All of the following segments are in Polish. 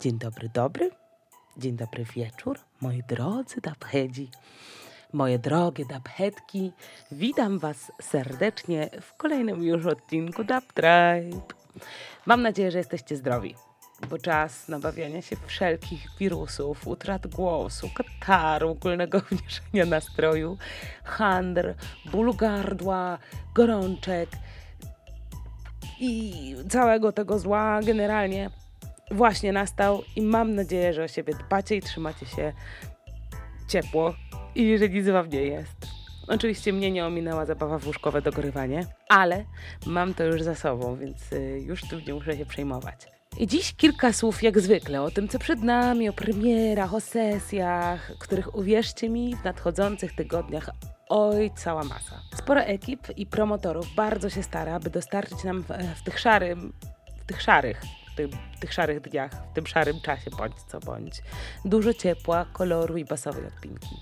Dzień dobry, dobry. Dzień dobry wieczór, moi drodzy dabhedzi. Moje drogie dabhetki, witam Was serdecznie w kolejnym już odcinku Dab Tribe. Mam nadzieję, że jesteście zdrowi, bo czas nabawiania się wszelkich wirusów, utrat głosu, kataru, ogólnego obniżenia nastroju, handr, bólu gardła, gorączek i całego tego zła generalnie właśnie nastał i mam nadzieję, że o siebie dbacie i trzymacie się ciepło i że nic wam nie jest. Oczywiście mnie nie ominęła zabawa w łóżkowe dogorywanie, ale mam to już za sobą, więc y, już tym nie muszę się przejmować. I dziś kilka słów jak zwykle o tym, co przed nami, o premierach, o sesjach, których uwierzcie mi w nadchodzących tygodniach oj cała masa. Sporo ekip i promotorów bardzo się stara, aby dostarczyć nam w, w tych szarym, w tych szarych tym, tych szarych dniach, w tym szarym czasie, bądź co bądź. Dużo ciepła, koloru i basowej odpinki.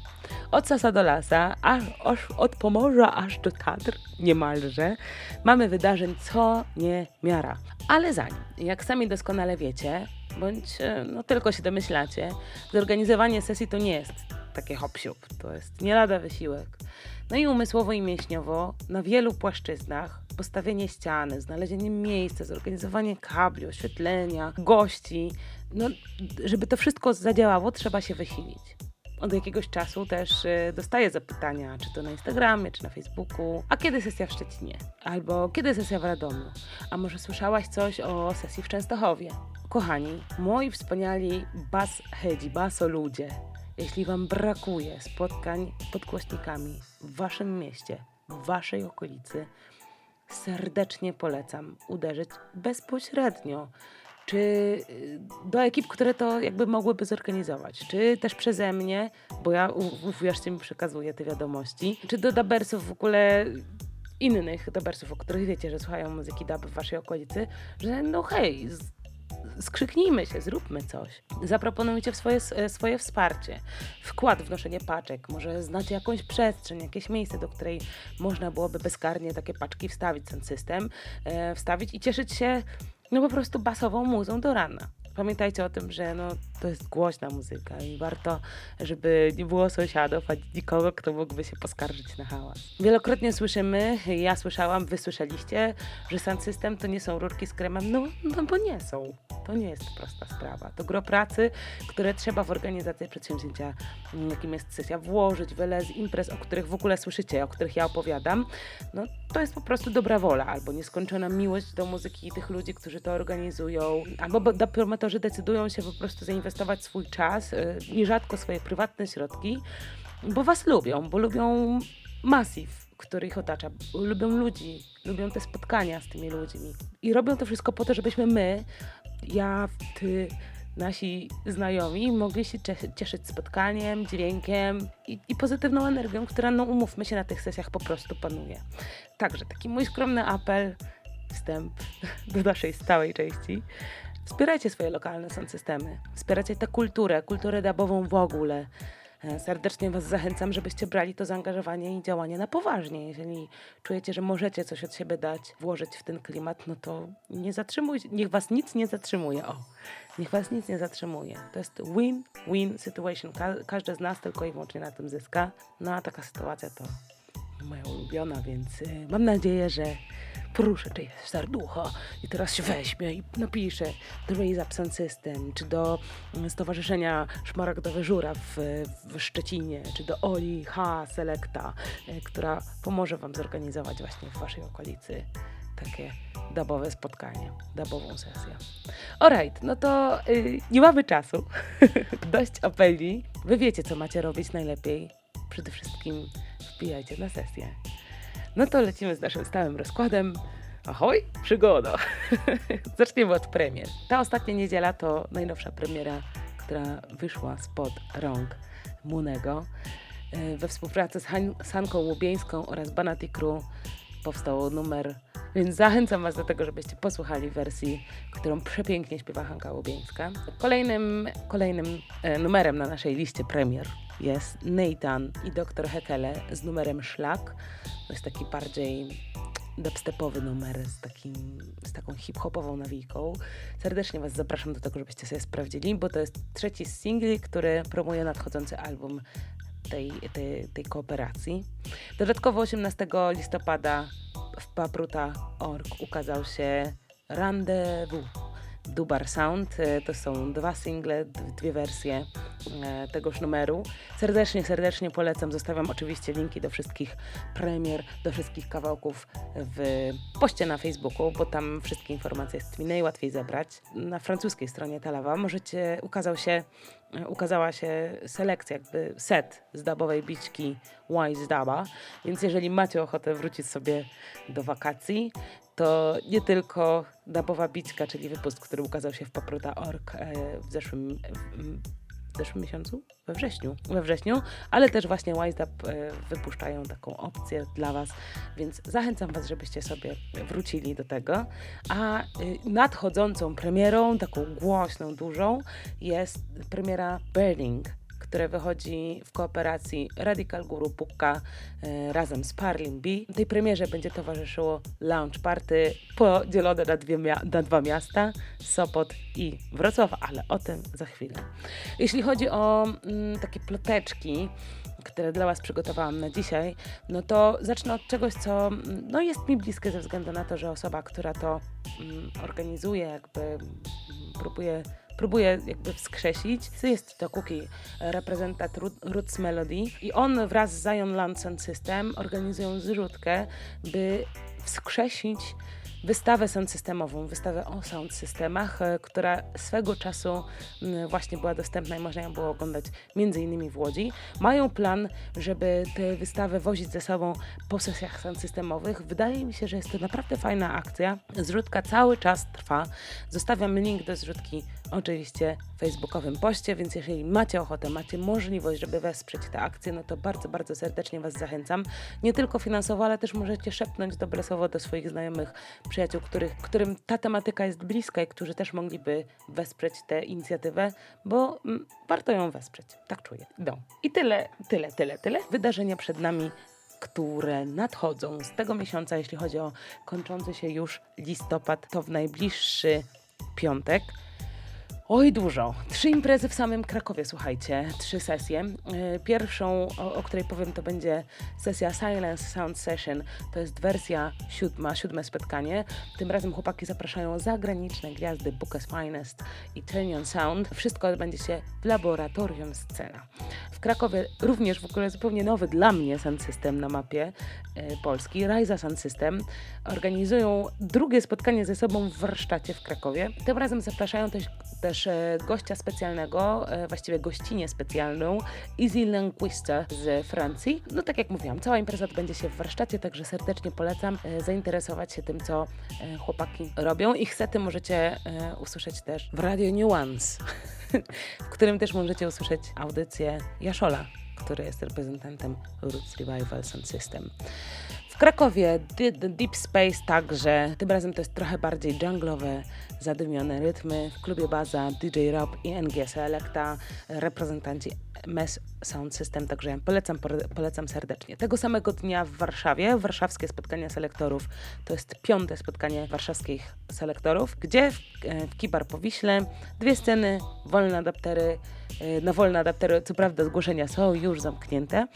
Od Sasa do Lasa, aż, aż od Pomorza aż do Tatr, niemalże, mamy wydarzeń co nie miara. Ale zanim, jak sami doskonale wiecie, bądź e, no, tylko się domyślacie, zorganizowanie sesji to nie jest takie hop to jest nie lada wysiłek. No i umysłowo i mięśniowo na wielu płaszczyznach postawienie ściany, znalezienie miejsca, zorganizowanie kabli, oświetlenia, gości. No, żeby to wszystko zadziałało, trzeba się wysilić. Od jakiegoś czasu też y, dostaję zapytania, czy to na Instagramie, czy na Facebooku, a kiedy sesja w Szczecinie? Albo kiedy sesja w Radomiu? A może słyszałaś coś o sesji w Częstochowie? Kochani, moi wspaniali bas hedzi, baso ludzie, jeśli Wam brakuje spotkań pod głośnikami w Waszym mieście, w Waszej okolicy, serdecznie polecam uderzyć bezpośrednio czy y, do ekip, które to jakby mogłyby zorganizować, czy też przeze mnie, bo ja uwierzcie mi przekazuję te wiadomości, czy do dabersów w ogóle innych dabersów, o których wiecie, że słuchają muzyki dub w waszej okolicy, że no hej, skrzyknijmy się, zróbmy coś. Zaproponujcie swoje, e, swoje wsparcie. Wkład w noszenie paczek. Może znacie jakąś przestrzeń, jakieś miejsce, do której można byłoby bezkarnie takie paczki wstawić, ten system e, wstawić i cieszyć się no po prostu basową muzą do rana pamiętajcie o tym, że no, to jest głośna muzyka i warto, żeby nie było sąsiadów, ani nikogo, kto mógłby się poskarżyć na hałas. Wielokrotnie słyszymy, ja słyszałam, wy słyszeliście, że sound system to nie są rurki z kremem, no, no bo nie są. To nie jest prosta sprawa. To gro pracy, które trzeba w organizacji przedsięwzięcia, jakim jest sesja, włożyć, wiele z imprez, o których w ogóle słyszycie, o których ja opowiadam, no to jest po prostu dobra wola, albo nieskończona miłość do muzyki i tych ludzi, którzy to organizują, albo promotorzy decydują się po prostu zainwestować swój czas, y, nierzadko swoje prywatne środki, bo was lubią, bo lubią Massive, który ich otacza, lubią ludzi, lubią te spotkania z tymi ludźmi. I robią to wszystko po to, żebyśmy my, ja, ty, nasi znajomi mogli się cieszyć spotkaniem, dźwiękiem i, i, pozytywną energią, która, no umówmy się, na tych sesjach po prostu panuje. Także taki mój skromny apel, wstęp do naszej stałej części. Wspierajcie swoje lokalne są systemy, wspierajcie tę kulturę, kulturę dabową w ogóle. E, serdecznie Was zachęcam, żebyście brali to zaangażowanie i działanie na poważnie. Jeżeli czujecie, że możecie coś od siebie dać, włożyć w ten klimat, no to nie zatrzymujcie, niech Was nic nie zatrzymuje. O, niech Was nic nie zatrzymuje. To jest win-win situation. Ka każdy z nas tylko i wyłącznie na tym zyska. No a taka sytuacja to moja ulubiona, więc y, mam nadzieję, że poruszę czyjeś serducho i teraz się weźmie i napisze do Raise Up Sound System, czy do mm, Stowarzyszenia Szmaragdowe Żura w, Szczecinie, czy do Oli H. Selecta, y, która pomoże Wam zorganizować właśnie w Waszej okolicy takie dabowe spotkanie, dabową sesję. Alright, no to yy, nie mamy czasu. Dość apeli. Wy wiecie, co macie robić najlepiej. Przede wszystkim wbijajcie na sesję. No to lecimy z naszym stałym rozkładem. Ahoj, przygoda! Zaczniemy od premier. Ta ostatnia niedziela to najnowsza premiera, która wyszła spod rąk Munego. E, we współpracy z, Han Hanką Łubieńską oraz Banati Crew powstał numer, więc zachęcam Was do tego, żebyście posłuchali wersji, którą przepięknie śpiewa Hanka Łubieńska. Kolejnym, kolejnym e, numerem na naszej liście premier jest Nathan i Dr. Hekele z numerem Szlak. To jest taki bardziej dubstepowy numer z, takim, z taką hip-hopową nawijką. Serdecznie Was zapraszam do tego, żebyście sobie sprawdzili, bo to jest trzeci singli, który promuje nadchodzący album tej, tej, tej kooperacji. Dodatkowo 18 listopada w papruta.org ukazał się Rendezvous Dubar Sound. E, to są dwa single, dwie wersje e, tegoż numeru. Serdecznie, serdecznie polecam. Zostawiam oczywiście linki do wszystkich premier, do wszystkich kawałków w poście na Facebooku, bo tam wszystkie informacje jest mi najłatwiej zebrać. Na francuskiej stronie Talawa możecie, ukazał się, e, ukazała się selekcja, jakby set z dabowej biczki Wise Daba, więc jeżeli macie ochotę wrócić sobie do wakacji, to nie tylko Dabowa Bićka, czyli wypust, który ukazał się w Paprota.org e, w zeszłym, w zeszłym miesiącu? We wrześniu. We wrześniu, ale też właśnie WiseUp e, wypuszczają taką opcję dla Was, więc zachęcam Was, żebyście sobie wrócili do tego. A y, nadchodzącą premierą, taką głośną, dużą, jest premiera Burning które wychodzi w kooperacji Radical Guru Pukka e, razem z Parlin B. Tej premierze będzie towarzyszyło launch party podzielone na, dwie na dwa miasta, Sopot i Wrocław, ale o tym za chwilę. Jeśli chodzi o mm, takie ploteczki, które dla Was przygotowałam na dzisiaj, no to zacznę od czegoś, co mm, no, jest mi bliskie ze względu na to, że osoba, która to mm, organizuje, jakby mm, próbuje próbuje jakby wskrzesić. Jest to Cookie, reprezentant Roots Melody i on wraz z Zion Land Sound System organizują zrzutkę, by wskrzesić wystawę sound systemową, wystawę o sound systemach, e, która swego czasu właśnie była dostępna i można ją było oglądać między innymi w Łodzi. Mają plan, żeby tę wystawę wozić ze sobą po sesjach sound systemowych. Wydaje mi się, że jest to naprawdę fajna akcja. Zrzutka cały czas trwa. Zostawiam link do zrzutki oczywiście facebookowym poście, więc jeżeli macie ochotę, macie możliwość, żeby wesprzeć tę akcję, no to bardzo, bardzo serdecznie Was zachęcam. Nie tylko finansowo, ale też możecie szepnąć dobre słowo do swoich znajomych, przyjaciół, których, którym ta tematyka jest bliska i którzy też mogliby wesprzeć tę inicjatywę, bo mm, warto ją wesprzeć. Tak czuję. No. I tyle, tyle, tyle, tyle. Wydarzenia przed nami które nadchodzą z tego miesiąca, jeśli chodzi o kończący się już listopad, to w najbliższy piątek Oj, dużo. Trzy imprezy w samym Krakowie, słuchajcie, trzy sesje. E, pierwszą, o, o, której powiem, to będzie sesja Silence Sound Session. To jest wersja siódma, siódme spotkanie. Tym razem chłopaki zapraszają zagraniczne gwiazdy Booker's Finest i Turnion Sound. Wszystko odbędzie się w laboratorium Scena. W Krakowie również w ogóle zupełnie nowy dla mnie sound system na mapie e, Polski, Ryza Sound System. Organizują drugie spotkanie ze sobą w warsztacie w Krakowie. Tym razem zapraszają też też e, gościa specjalnego, e, właściwie gościnie specjalną, Izzy Linguista z Francji. No tak jak mówiłam, cała impreza odbędzie się w warsztacie, także serdecznie polecam e, zainteresować się tym, co chłopaki robią. Ich sety możecie usłyszeć też w Radio Nuance, w którym też możecie usłyszeć audycję Jaszola, który jest reprezentantem Roots Revival Sound System. W Krakowie Deep Space także, tym razem to jest trochę bardziej junglowe, zadymione rytmy. W klubie Baza DJ Rob i NGS Electa, reprezentanci MES Sound System, także polecam, polecam serdecznie. Tego samego dnia w Warszawie, warszawskie spotkania selektorów, to jest piąte spotkanie warszawskich selektorów, gdzie w, w Kibar po Wiśle dwie sceny, wolne adaptery, e, na wolne adaptery, co prawda zgłoszenia są już zamknięte,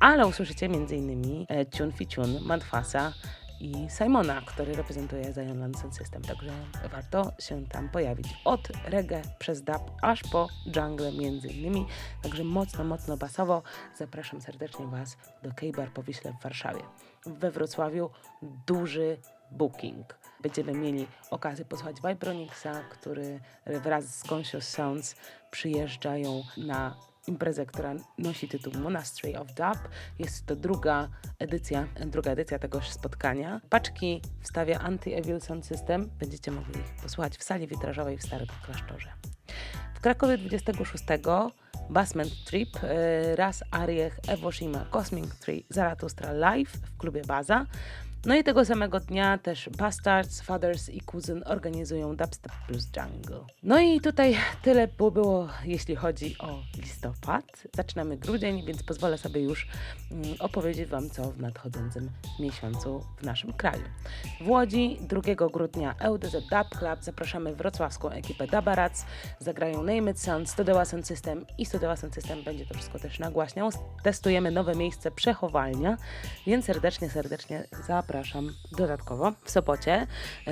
ale usłyszycie m.in. Tune Ficiun, Madfasa i Simona, który reprezentuje Zion Land System, także warto się tam pojawić. Od reggae przez dub aż po jungle między innymi, także mocno, mocno basowo. Zapraszam serdecznie Was do K-Bar po Wiśle w Warszawie. We Wrocławiu duży booking. Będziemy mieli okazję posłuchać Vibronixa, który wraz z Conscious Sounds przyjeżdżają na imprezę, która nosi tytuł Monastery of Dub. Jest to druga edycja, druga edycja tegoż spotkania. Paczki wstawia Anti-Evil Sound System. Będziecie mogli ich posłuchać w sali witrażowej w Starym Klasztorze. W Krakowie 26 Basement Trip, y, Raz Ariech, Ewo Shima, Cosmic Tree, Zaratustra Live w klubie Baza. No i tego samego dnia też Bastards, Fathers i Kuzyn organizują Dubstep plus Jungle. No i tutaj tyle było, było jeśli chodzi o listopad. Zaczynamy grudzień, więc pozwolę sobie już mm, opowiedzieć Wam, co w nadchodzącym miesiącu w naszym kraju. W Łodzi 2 grudnia LDZ Dub Club zapraszamy wrocławską ekipę Dabarac. Zagrają Name It Sound, Stodeła Sound System i Stodeła Sound System będzie to wszystko też nagłaśniał. Testujemy nowe miejsce przechowalnia, więc serdecznie, serdecznie zapraszam dodatkowo. W sobocie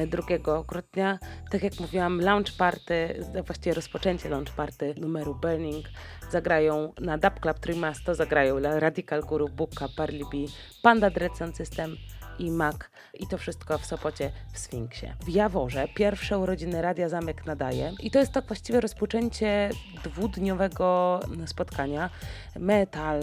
2 e, grudnia, tak jak mówiłam, launch party, właściwie rozpoczęcie launch party numeru Burning zagrają na Dub Club Trimasto, zagrają Radical Guru, Buka, Parlibi, Panda Dread System, i Mac i to wszystko w Sopocie w Sfinksie. W Jaworze pierwsze urodziny Radia Zamek nadaje i to jest tak właściwie rozpoczęcie dwudniowego spotkania. Metal,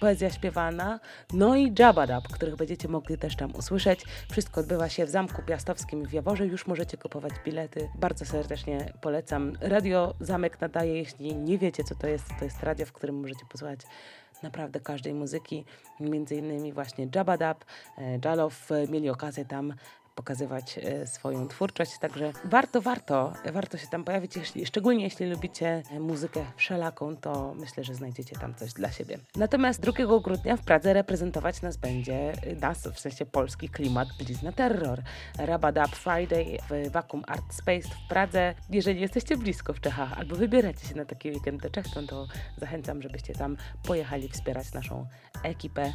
poezja śpiewana, no i Jabadab, których będziecie mogli też tam usłyszeć. Wszystko odbywa się w Zamku Piastowskim w Jaworze. Już możecie kupować bilety. Bardzo serdecznie polecam. Radio Zamek nadaje, jeśli nie wiecie co to jest, to jest radio, w którym możecie posłuchać naprawdę każdej muzyki, między innymi właśnie Jabadab, e, Jalow mieli okazję tam pokazywać e, swoją twórczość, także warto, warto, warto się tam pojawić, jeśli, szczególnie jeśli lubicie muzykę wszelaką, to myślę, że znajdziecie tam coś dla siebie. Natomiast 2 grudnia w Pradze reprezentować nas będzie e, nas, w sensie polski klimat Blizna Terror. Rabadab Friday w Vacuum Art Space w Pradze. Jeżeli jesteście blisko w Czechach albo wybieracie się na taki weekend do Czech, to zachęcam, żebyście tam pojechali wspierać naszą ekipę e,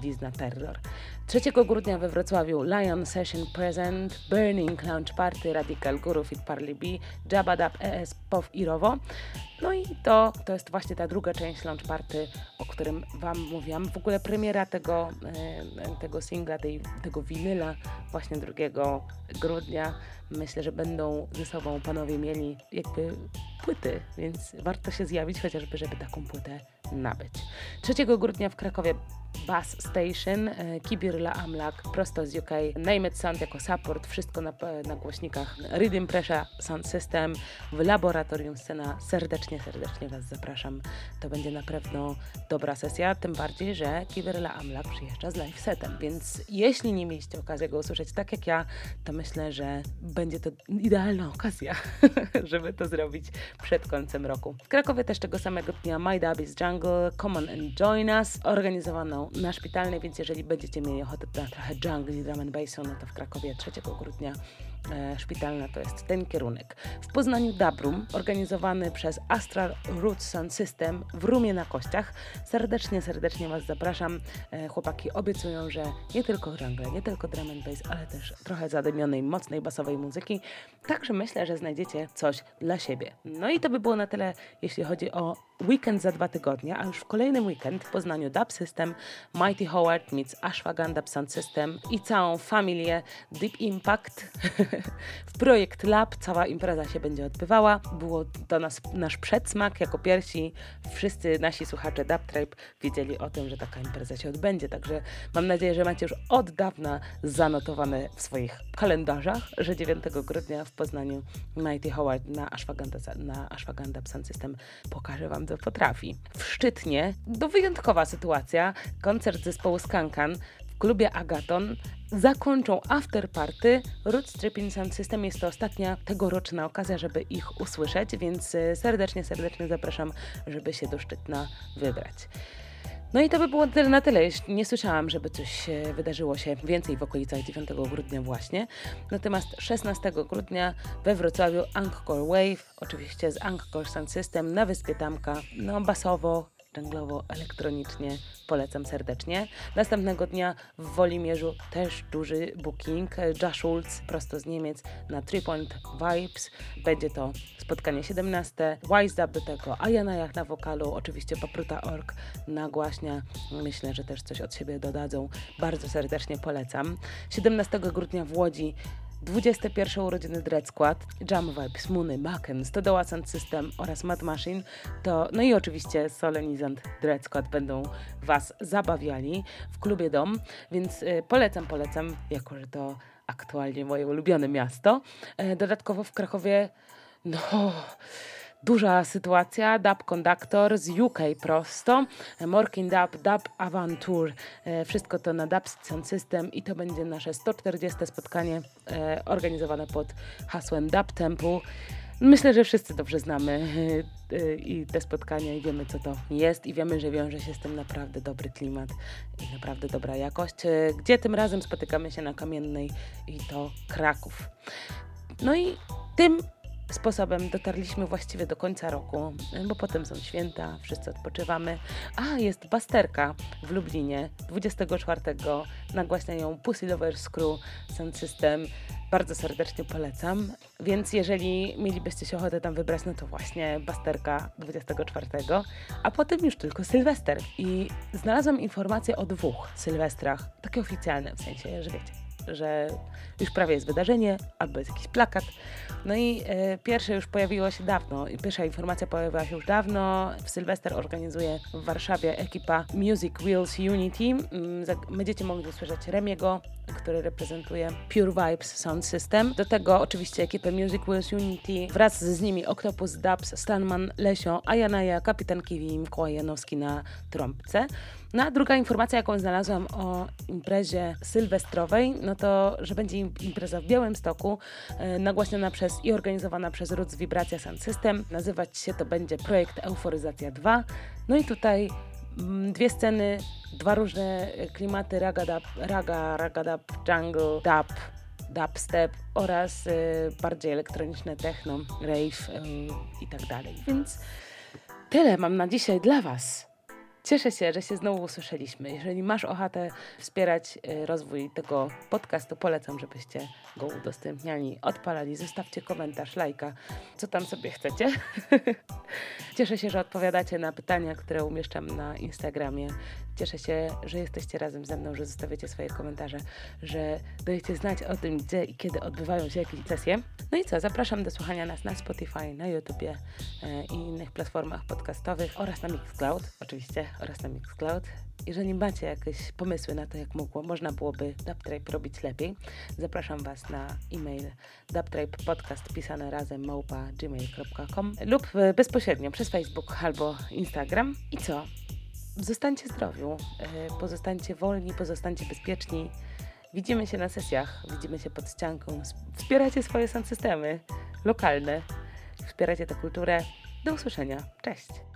Blizna Terror. 3 grudnia we Wrocławiu Lion Session Present, Burning Launch Party, Radical Guru Fit Parley B, Jabadab ES POW i Rowo. No i to, to jest właśnie ta druga część launch party, o którym Wam mówiłam. W ogóle premiera tego, e, tego singla, tej, tego winyla właśnie 2 grudnia. Myślę, że będą ze sobą panowie mieli jakby płyty, więc warto się zjawić chociażby, żeby taką płytę nabyć. 3 grudnia w Krakowie Bass Station, e, Kibir La Amlak, prosto z UK, Name It Sound jako support, wszystko na, na głośnikach Rhythm Pressure Sound System w Laboratorium Scena. Serdecznie, serdecznie Was zapraszam. To będzie na pewno dobra sesja, tym bardziej, że Kibir La Amlak przyjeżdża z live setem, więc jeśli nie mieliście okazji go usłyszeć tak jak ja, to myślę, że będzie to idealna okazja, żeby to zrobić przed końcem roku. W Krakowie też tego samego dnia My Dub Jungle, Come on and Join Us, organizowaną na szpitalnej, więc jeżeli będziecie mieli ochotę na trochę jungle i drum and bassu, no to w Krakowie 3 grudnia szpitalna to jest ten kierunek. W Poznaniu Dabrum, organizowany przez Astral Roots Sound System w Rumie na Kościach. Serdecznie, serdecznie Was zapraszam. E, chłopaki obiecują, że nie tylko jungle, nie tylko drum and bass, ale też trochę zadymionej, mocnej, basowej muzyki. Także myślę, że znajdziecie coś dla siebie. No i to by było na tyle, jeśli chodzi o weekend za dwa tygodnie, a już w kolejnym weekend w Poznaniu Dub System, Mighty Howard meets Ashwagandha Sound System i całą familię Deep Impact w Projekt Lab. Cała impreza się będzie odbywała. Było to nas, nasz przedsmak. Jako pierwsi wszyscy nasi słuchacze Dub Tribe wiedzieli o tym, że taka impreza się odbędzie. Także mam nadzieję, że macie już od dawna zanotowane w swoich kalendarzach, że 9 grudnia w Poznaniu Mighty Howard na Ashwagandha, na Ashwagandha Sound System pokaże Wam naprawdę potrafi. W Szczytnie, to wyjątkowa sytuacja, koncert zespołu Skankan w klubie Agaton zakończą afterparty Root Stripping Sound System. Jest to ostatnia tegoroczna okazja, żeby ich usłyszeć, więc serdecznie, serdecznie zapraszam, żeby się do Szczytna wybrać. No i to by było na tyle. Nie słyszałam, żeby coś wydarzyło się więcej w okolicach 9 grudnia właśnie. Natomiast 16 grudnia we Wrocławiu Angkor Wave, oczywiście z Angkor Sound System na Wyspie Tamka, no basowo, dżunglowo, elektronicznie. Polecam serdecznie. Następnego dnia w Wolimierzu też duży booking. Josh Schulz prosto z Niemiec na Three Point Vibes. Będzie to spotkanie 17. Wise do tego, a ja na wokalu, oczywiście Papruta Org nagłaśnia. Myślę, że też coś od siebie dodadzą. Bardzo serdecznie polecam. 17 grudnia w Łodzi 21 urodziny Dread Squad, Jam Vibes, Moony, Macken, Stodoła Sound System oraz Mad Machine, to no i oczywiście Solenizant Dread Squad będą Was zabawiali w klubie Dom, więc y, polecam, polecam, jako że to aktualnie moje ulubione miasto. E, dodatkowo w Krakowie, no duża sytuacja. Dub Conductor z UK prosto. Morkin Dub, Dub Avanture. E, Wszystko to na Dub System i to będzie nasze 140 spotkanie e, organizowane pod hasłem Dub Temple. Myślę, że wszyscy dobrze znamy e, i te spotkania i wiemy, co to jest i wiemy, że wiąże się z tym naprawdę dobry klimat i naprawdę dobra jakość. Gdzie tym razem spotykamy się na Kamiennej i to Kraków. No i tym sposobem dotarliśmy właściwie do końca roku, bo potem są święta, wszyscy odpoczywamy. A, jest Basterka w Lublinie 24. Nagłaśniają Pussy Lovers Crew Sound System. Bardzo serdecznie polecam. Więc jeżeli mielibyście się ochotę tam wybrać, no to właśnie Basterka 24, a potem już tylko Sylwester. I znalazłam informacje o dwóch Sylwestrach, takie oficjalne, w sensie, że wiecie, że już prawie jest wydarzenie, albo jest jakiś plakat. No i e, pierwsze już pojawiło się dawno, i pierwsza informacja pojawiła się już dawno. W Sylwester organizuje w Warszawie ekipa Music Wheels Unity. Mm, Będziecie mogli usłyszeć Remiego, który reprezentuje Pure Vibes Sound System. Do tego oczywiście ekipę Music Wheels Unity, wraz z nimi Octopus Dubs, Stanman, Lesio, Ajanaja, Kapitan Kiwi i Mikołaj Janowski na trąbce. No a druga informacja, jaką znalazłam o imprezie sylwestrowej, no to, że będzie im- impreza w Białymstoku, e, nagłaśniona przez i organizowana przez Roots Vibracja Sound System. Nazywać się to będzie projekt Euforyzacja 2. No i tutaj dwie sceny, dwa różne e, klimaty raga, dub, raga, raga dub, jungle, dub, dubstep oraz e, bardziej elektroniczne techno, rave e, i tak dalej. Więc tyle mam na dzisiaj dla Was. Cieszę się, że się znowu usłyszeliśmy. Jeżeli masz ochotę wspierać e, rozwój tego podcastu, polecam, żebyście go udostępniali, odpalali. Zostawcie komentarz, lajka, co tam sobie chcecie. Cieszę się, że odpowiadacie na pytania, które umieszczam na Instagramie. Cieszę się, że jesteście razem ze mną, że zostawiacie swoje komentarze, że dajecie znać o tym, gdzie i kiedy odbywają się jakieś sesje. No i co, zapraszam do słuchania nas na Spotify, na YouTubie e, i innych platformach podcastowych oraz na Mixcloud, oczywiście, oraz na Mixcloud. Jeżeli macie jakieś pomysły na to, jak mogło, można byłoby Dubtrape robić lepiej, zapraszam Was na e-mail dubtrapepodcast pisane razem małpa gmail.com lub e, bezpośrednio przez Facebook albo Instagram. I co? Zostańcie zdrowiu, e, pozostańcie wolni, pozostańcie bezpieczni. Widzimy się na sesjach, widzimy się pod ścianką. Wspierajcie swoje systemy lokalne, wspierajcie tę kulturę. Do usłyszenia. Cześć!